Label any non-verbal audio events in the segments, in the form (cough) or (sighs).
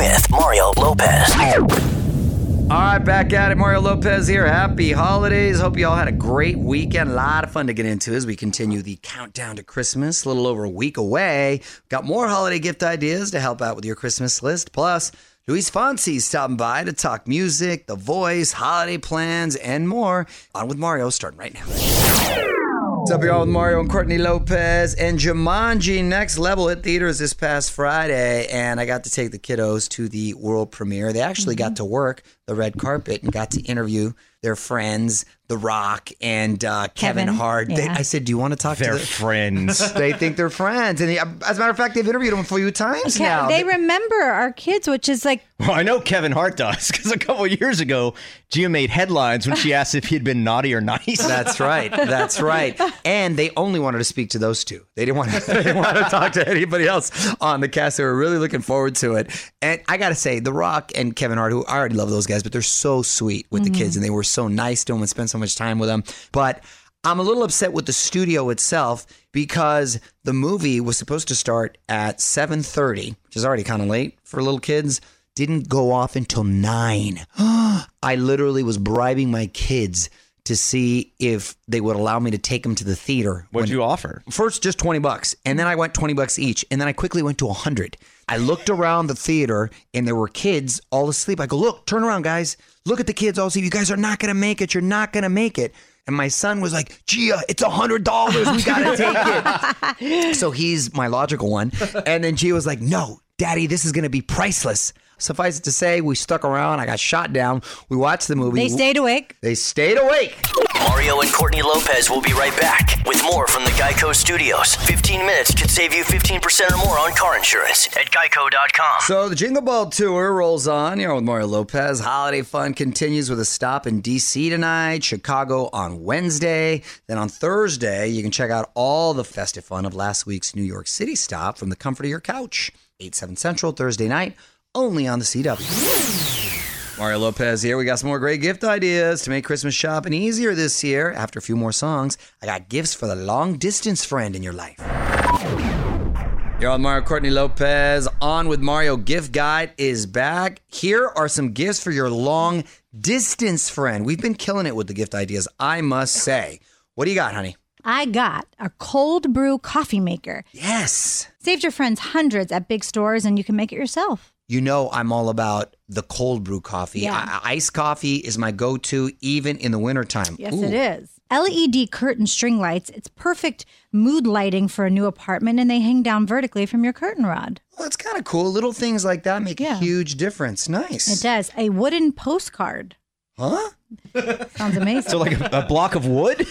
with Mario Lopez. All right, back at it. Mario Lopez here. Happy holidays. Hope you all had a great weekend. A lot of fun to get into as we continue the countdown to Christmas. A little over a week away. Got more holiday gift ideas to help out with your Christmas list. Plus, Luis Fonsi stopping by to talk music, the voice, holiday plans, and more. On with Mario, starting right now. What's up, y'all? With Mario and Courtney Lopez and Jumanji Next Level at theaters this past Friday, and I got to take the kiddos to the world premiere. They actually got mm-hmm. to work the red carpet and got to interview their friends, The Rock and uh, Kevin, Kevin, Hart. They. I said, "Do you want to talk They're to their friends. (laughs) they think they're friends, and they, as a matter of fact, they've interviewed them a few times Ke- now. They remember our kids, which is like well, I know Kevin Hart does because a couple of years ago, Gia made headlines when she (laughs) asked if he'd been naughty or nice. That's right. That's right. And they only wanted to speak to those two. They didn't want to, (laughs) they didn't want to talk to anybody else on the cast. They were really looking forward to it. And I got to say, The Rock and Kevin Hart, who I already love those guys, but they're so sweet with the kids and they were so nice to them and spent so much time with them. But I'm a little upset with the studio itself because the movie was supposed to start at 7:30, which is already kind of late for little kids. Didn't go off until 9. (gasps) I literally was bribing my kids to see if they would allow me to take them to the theater. What'd when- you offer? First, just 20 bucks. And then I went 20 bucks each. And then I quickly went to 100. I looked around the theater and there were kids all asleep. I go, look, turn around, guys. Look at the kids all asleep. You guys are not going to make it. You're not going to make it. And my son was like, Gia, it's a $100. We got to take it. (laughs) so he's my logical one. And then Gia was like, no, daddy, this is going to be priceless. Suffice it to say, we stuck around. I got shot down. We watched the movie. they stayed awake. They stayed awake. Mario and Courtney Lopez will be right back with more from the Geico Studios. 15 minutes could save you 15% or more on car insurance at geico.com. So the Jingle Ball Tour rolls on. You're with Mario Lopez. Holiday fun continues with a stop in D.C. tonight, Chicago on Wednesday. Then on Thursday, you can check out all the festive fun of last week's New York City stop from the comfort of your couch. 8, 7 Central, Thursday night, only on the CW. Mario Lopez here. We got some more great gift ideas to make Christmas shopping easier this year. After a few more songs, I got gifts for the long distance friend in your life. You're on Mario Courtney Lopez. On with Mario Gift Guide is back. Here are some gifts for your long distance friend. We've been killing it with the gift ideas, I must say. What do you got, honey? I got a cold brew coffee maker. Yes. Saved your friends hundreds at big stores, and you can make it yourself. You know, I'm all about the cold brew coffee. Yeah. I- iced coffee is my go to even in the wintertime. Yes, Ooh. it is. LED curtain string lights. It's perfect mood lighting for a new apartment, and they hang down vertically from your curtain rod. Well, that's kind of cool. Little things like that make a huge difference. Nice. It does. A wooden postcard. Huh? Sounds amazing. So, like a, a block of wood? (laughs)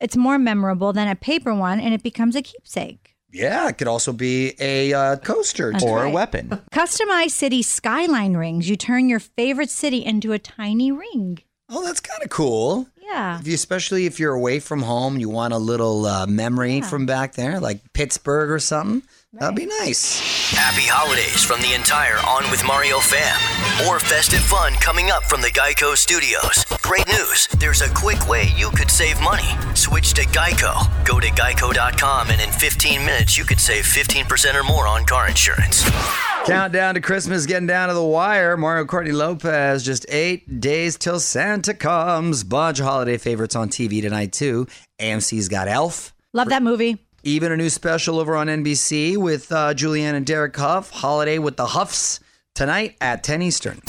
it's more memorable than a paper one, and it becomes a keepsake. Yeah, it could also be a uh, coaster. That's or a weapon? Customized city skyline rings. You turn your favorite city into a tiny ring. Oh, that's kind of cool. Yeah. If you, especially if you're away from home, you want a little uh, memory from back there, like Pittsburgh or something. That'd be nice. Happy holidays from the entire On with Mario fam. More festive fun coming up from the Geico Studios. Great news there's a quick way you could save money. Switch to Geico. Go to geico.com, and in 15 minutes, you could save 15% or more on car insurance. Countdown to Christmas getting down to the wire. Mario Courtney Lopez, just eight days till Santa comes. Bunch of holiday favorites on TV tonight, too. AMC's got Elf. Love that movie. Even a new special over on NBC with uh, Julianne and Derek Hough. Holiday with the Houghs tonight at 10 Eastern.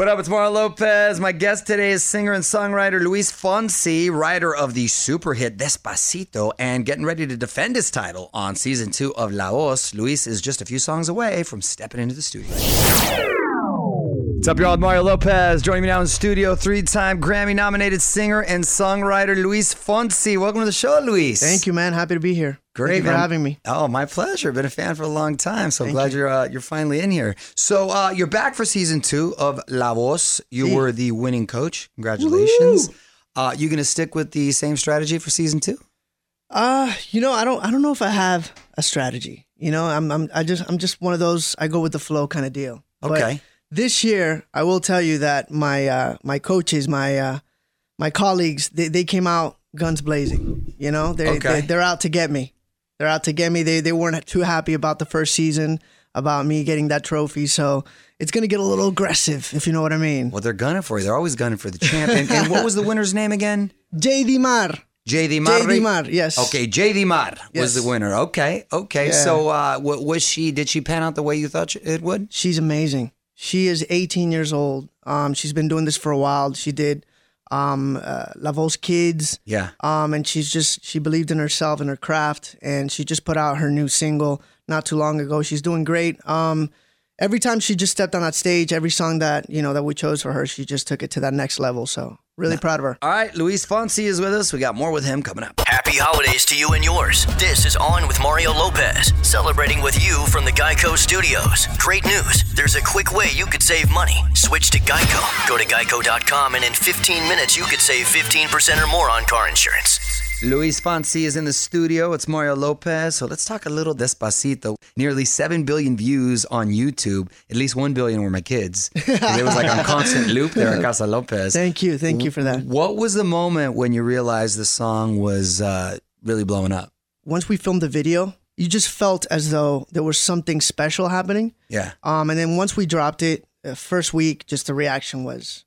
What up? It's Mario Lopez. My guest today is singer and songwriter Luis Fonsi, writer of the super hit Despacito, and getting ready to defend his title on season two of La Voz. Luis is just a few songs away from stepping into the studio. What's up, y'all? Mario Lopez. Joining me now in studio, three-time Grammy-nominated singer and songwriter Luis Fonsi. Welcome to the show, Luis. Thank you, man. Happy to be here. Great Thank you for having me. Oh, my pleasure. Been a fan for a long time, so Thank glad you. are uh, you're finally in here. So uh, you're back for season two of La Voz. You were the winning coach. Congratulations. Uh, you gonna stick with the same strategy for season two? Uh, you know, I don't I don't know if I have a strategy. You know, I'm I'm I just I'm just one of those I go with the flow kind of deal. But Okay. this year, I will tell you that my uh my coaches, my uh my colleagues, they, they came out guns blazing. You know, they, Okay. they they're out to get me. They're out to get me. They they weren't too happy about the first season about me getting that trophy. So it's gonna get a little aggressive, if you know what I mean. Well, they're gunning for you. They're always gunning for the champion. And, and what was the winner's name again? (laughs) JD Mar. JD Mar. JD Mar, yes. Okay, JD Mar was the winner. Okay, okay. Yeah. So, uh, what was she? Did she pan out the way you thought it would? She's amazing. She is 18 years old. Um, she's been doing this for a while. She did um, uh, Kids. Yeah. Um, and she's just she believed in herself and her craft, and she just put out her new single not too long ago. She's doing great. Um, every time she just stepped on that stage, every song that you know that we chose for her, she just took it to that next level. So really proud of her. All right, Luis Fonsi is with us. We got more with him coming up. Happy holidays to you and yours. This is On with Mario Lopez, celebrating with you from the Geico Studios. Great news. There's a quick way you could save money. Switch to Geico. Go to geico.com and in 15 minutes you could save 15% or more on car insurance. Luis Fonsi is in the studio. It's Mario Lopez. So let's talk a little despacito. Nearly 7 billion views on YouTube. At least 1 billion were my kids. (laughs) It was like on constant loop there at Casa Lopez. Thank you, thank you for that. What was the moment when you realized the song was uh, really blowing up? Once we filmed the video, you just felt as though there was something special happening. Yeah. Um, and then once we dropped it, uh, first week, just the reaction was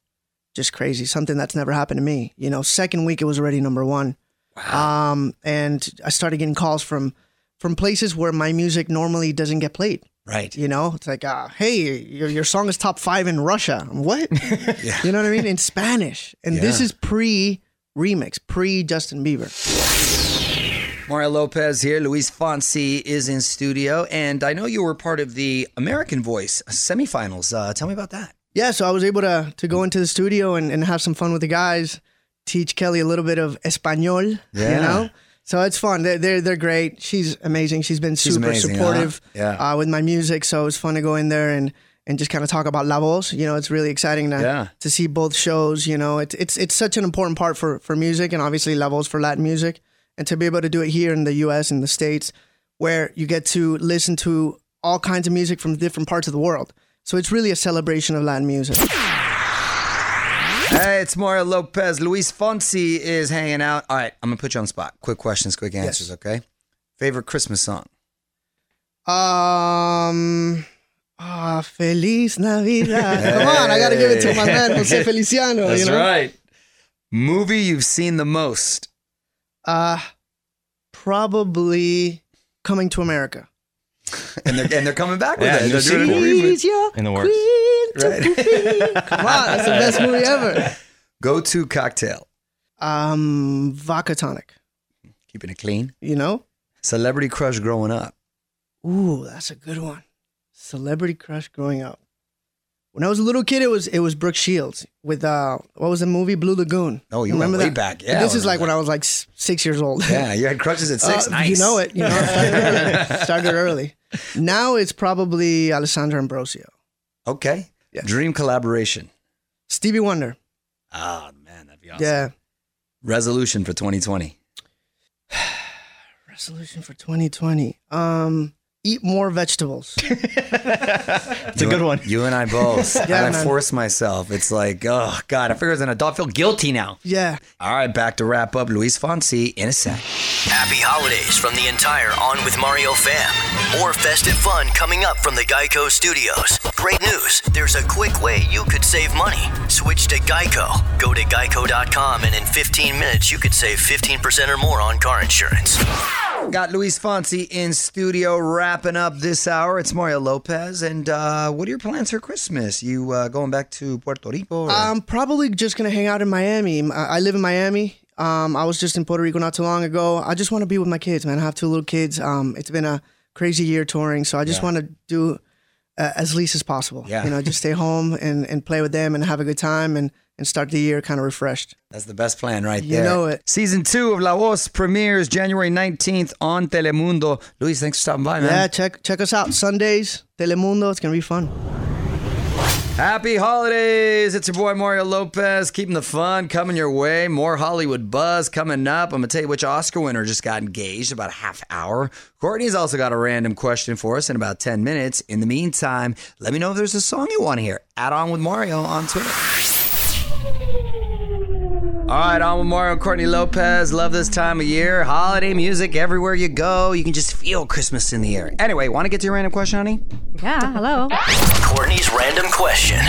just crazy. Something that's never happened to me. You know, second week it was already number one. Um, and I started getting calls from from places where my music normally doesn't get played. Right. You know, it's like, uh, hey, your, your song is top five in Russia. What? (laughs) yeah. You know what I mean? In Spanish. And this is pre remix, pre Justin Bieber. Mario Lopez here. Luis Fonsi is in studio. And I know you were part of the American Voice semifinals. Uh, tell me about that. Yeah, so I was able to to go into the studio and, and have some fun with the guys, teach Kelly a little bit of Espanol, Yeah. you know? So it's fun. They're, they're, they're great. She's amazing. She's been She's super amazing, huh? supportive Yeah. uh, with my music. So it's fun to go in there and, and just kind of talk about La Voz. You know, it's really exciting to, Yeah. to see both shows. You know, it's, it's, it's such an important part for, for music and obviously La Voz for Latin music. And to be able to do it here in the US, in the States, where you get to listen to all kinds of music from different parts of the world. So it's really a celebration of Latin music. Hey, it's Mario Lopez. Luis Fonsi is hanging out. All right, I'm going to put you on the spot. Quick questions, quick answers, okay? Favorite Christmas song? Um. Ah, Feliz Navidad. Come on, I gotta give it to my man Jose Feliciano. you know. right. Movie you've seen the most? Uh probably coming to America. And they're, and they're coming back with Yeah, it. new They're doing a sequel. reboot. She's your In the works. queen to be. (laughs) Come on, that's the best movie ever. Go to cocktail. Um, vodka tonic. Keeping it clean. You know. Celebrity crush growing up. Ooh, that's a good one. Celebrity crush growing up. When I was a little kid, it was it was Brooke Shields with uh what was the movie Blue Lagoon. Oh, you went way back. Yeah, this is like remember when I was like six years old. Yeah, you had crushes at (laughs) six. Uh, nice. You know it. You know, started (laughs) early. started early. Now it's probably Alessandra Ambrosio, Okay. Yes. Dream collaboration. Stevie Wonder. Oh, man, that'd be awesome. Yeah. Resolution for 2020. (sighs) Resolution for 2020. Um, eat more vegetables. (laughs) It's a good one. You and I both. (laughs) Yeah, and I man. force myself. It's like, oh, God, I figure as an adult, I feel guilty now. Yeah. All right, back to wrap up. Luis Fonsi in a sec. Happy holidays from the entire On with Mario fam. More festive fun coming up from the Geico Studios. Great news. There's a quick way you could save money. Switch to Geico. Go to geico.com and in 15 minutes you could save 15% or more on car insurance. Got Luis Fonsi in studio wrapping up this hour. It's Mario Lopez. And uh, what are your plans for Christmas? You uh, going back to Puerto Rico? Or? I'm probably just gonna hang out in Miami. I live in Miami. Um, I was just in Puerto Rico not too long ago. I just want to be with my kids, man. I have two little kids. Um, it's been a crazy year touring, so I just want to do uh, as least as possible. Yeah. You know, just stay home and, and play with them and have a good time and, and start the year kind of refreshed. That's the best plan right You there. You know it. Season two of La Voz premieres January 19th on Telemundo. Luis, thanks for stopping by, man. Yeah, check check us out Sundays, Telemundo. It's gonna be fun. Happy holidays. It's your boy Mario Lopez, keeping the fun coming your way. More Hollywood buzz coming up. I'm going to tell you which Oscar winner just got engaged about a half hour. Courtney's also got a random question for us in about 10 minutes. In the meantime, let me know if there's a song you want to hear. Add on with Mario on Twitter. All All right, I'm with Mario Courtney Lopez. Love this time of year. Holiday music everywhere you go. You can just feel Christmas in the air. Anyway, want to get to your random question, honey? Yeah, hello. Courtney's random question.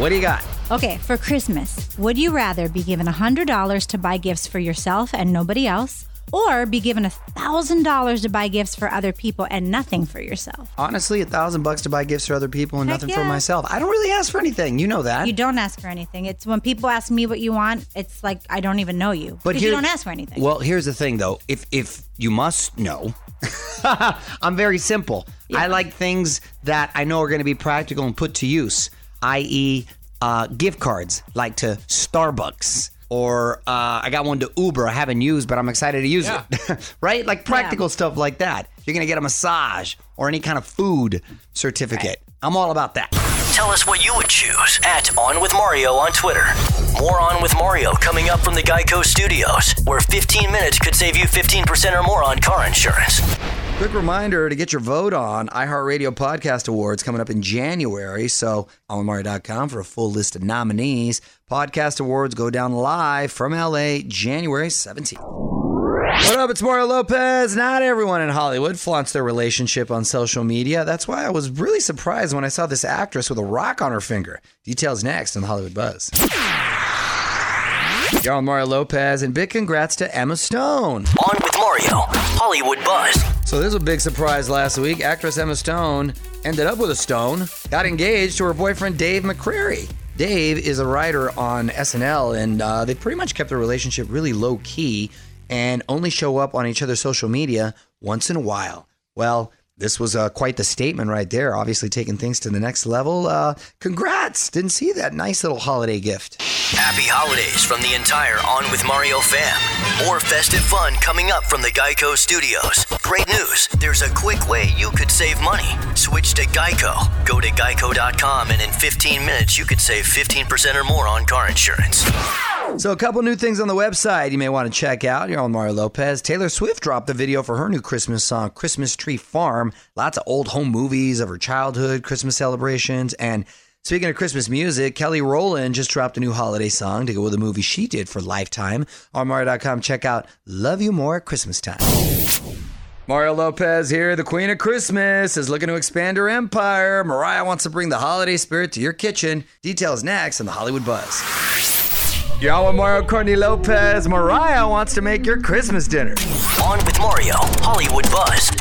What do you got? Okay, for Christmas, would you rather be given $100 to buy gifts for yourself and nobody else, or be given a $1,000 to buy gifts for other people and nothing for yourself? Honestly, a thousand bucks to buy gifts for other people and Heck nothing for myself. I don't really ask for anything. You know that. You don't ask for anything. It's when people ask me what you want, it's like I don't even know you. But here- you don't ask for anything. Well, here's the thing, though. If if you must know, (laughs) I'm very simple. I like things that I know are going to be practical and put to use, i.e., uh, gift cards, like to Starbucks. Or uh, I got one to Uber I haven't used, but I'm excited to use it. (laughs) right? Like practical stuff like that. You're going to get a massage or any kind of food certificate. I'm all about that. Tell us what you would choose at On With Mario on Twitter. More On With Mario coming up from the Geico Studios, where 15 minutes could save you 15% or more on car insurance. Quick reminder to get your vote on iHeartRadio Podcast Awards coming up in January. So, onmario.com for a full list of nominees. Podcast Awards go down live from LA January 17th. What up? It's Mario Lopez. Not everyone in Hollywood flaunts their relationship on social media. That's why I was really surprised when I saw this actress with a rock on her finger. Details next on the Hollywood Buzz. Y'all, Mario Lopez, and big congrats to Emma Stone. On With Mario, Hollywood Buzz. So this was a big surprise last week. Actress Emma Stone ended up with a stone, got engaged to her boyfriend Dave McCary. Dave is a writer on SNL, and uh, they pretty much kept their relationship really low key and only show up on each other's social media once in a while. Well, this was uh, quite the statement right there. Obviously, taking things to the next level. Uh, congrats! Didn't see that nice little holiday gift. Happy holidays from the entire On With Mario fam. More festive fun coming up from the Geico Studios. Great news there's a quick way you could save money. Switch to Geico. Go to geico.com, and in 15 minutes, you could save 15% or more on car insurance. So, a couple new things on the website you may want to check out. You're on Mario Lopez. Taylor Swift dropped the video for her new Christmas song, Christmas Tree Farm. Lots of old home movies of her childhood, Christmas celebrations. And speaking of Christmas music, Kelly Rowland just dropped a new holiday song to go with a movie she did for Lifetime. On Mario.com, check out Love You More at Christmas Time. Mario Lopez here, the Queen of Christmas, is looking to expand her empire. Mariah wants to bring the holiday spirit to your kitchen. Details next on the Hollywood Buzz. Y'all with Mario Courtney Lopez. Mariah wants to make your Christmas dinner. On With Mario, Hollywood Buzz.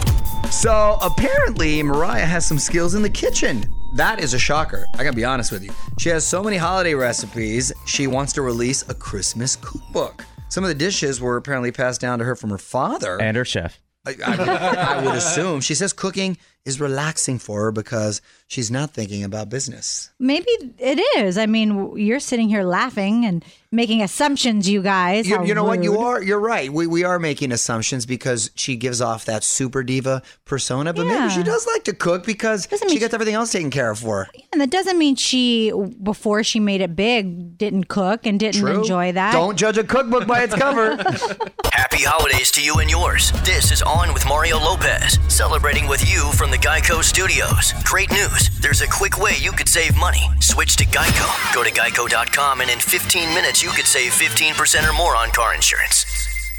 So apparently, Mariah has some skills in the kitchen. That is a shocker. I gotta be honest with you. She has so many holiday recipes, she wants to release a Christmas cookbook. Some of the dishes were apparently passed down to her from her father. And her chef. I, I would, I would (laughs) assume. She says cooking is relaxing for her because she's not thinking about business. Maybe it is. I mean, you're sitting here laughing and making assumptions, you guys. You, you know what? You are. You're right. We, we are making assumptions because she gives off that super diva persona, but maybe she does like to cook because Doesn't she gets she- everything else taken care of for her. And that doesn't mean she, before she made it big, didn't cook and didn't enjoy that. Don't judge a cookbook by its cover. (laughs) Happy holidays to you and yours. This is On with Mario Lopez, celebrating with you from the Geico Studios. Great news there's a quick way you could save money. Switch to Geico. Go to geico.com, and in 15 minutes, you could save 15% or more on car insurance.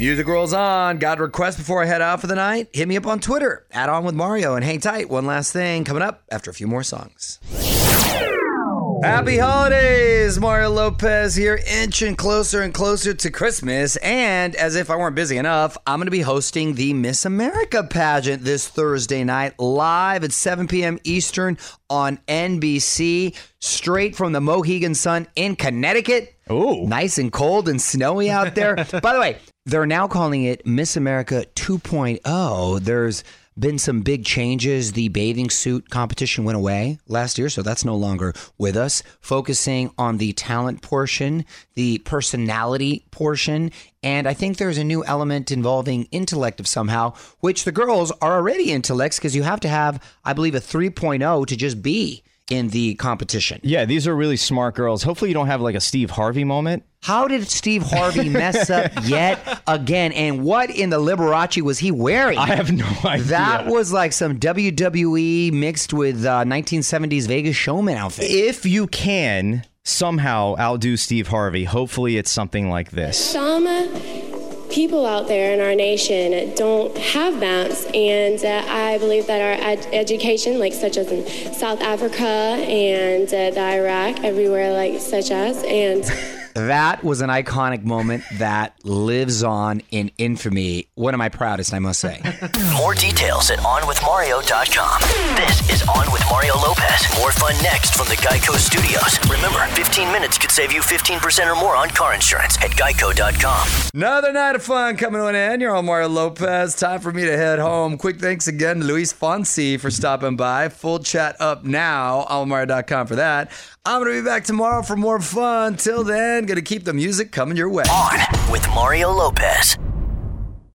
Music rolls on. Got a request before I head out for the night? Hit me up on Twitter. Add on with Mario and hang tight. One last thing coming up after a few more songs. Happy oh. holidays! Mario Lopez here, inching closer and closer to Christmas. And as if I weren't busy enough, I'm going to be hosting the Miss America pageant this Thursday night, live at 7 p.m. Eastern on NBC, straight from the Mohegan Sun in Connecticut. Ooh. Nice and cold and snowy out there. (laughs) By the way, they're now calling it Miss America 2.0. There's been some big changes. The bathing suit competition went away last year, so that's no longer with us. Focusing on the talent portion, the personality portion, and I think there's a new element involving intellect of somehow, which the girls are already intellects because you have to have, I believe, a 3.0 to just be in the competition. Yeah, these are really smart girls. Hopefully, you don't have like a Steve Harvey moment. How did Steve Harvey mess up (laughs) yet again? And what in the Liberace was he wearing? I have no idea. that was like some WWE mixed with uh, 1970s Vegas showman outfit. if you can somehow outdo Steve Harvey. Hopefully, it's something like this. Some people out there in our nation don't have maps, and uh, I believe that our ed- education, like such as in South Africa and uh, Iraq, everywhere like such as, and That was an iconic moment that lives on in infamy. One of my proudest, I must say. More details at onwithmario.com. This is On with Mario Lopez. More fun next from the Geico Studios. Remember, 15 minutes could save you 15% or more on car insurance at geico.com. Another night of fun coming to an end. You're on Mario Lopez. Time for me to head home. Quick thanks again to Luis Fonsi for stopping by. Full chat up now. Almario.com for that. I'm going to be back tomorrow for more fun. Till then, going to keep the music coming your way. On with Mario Lopez.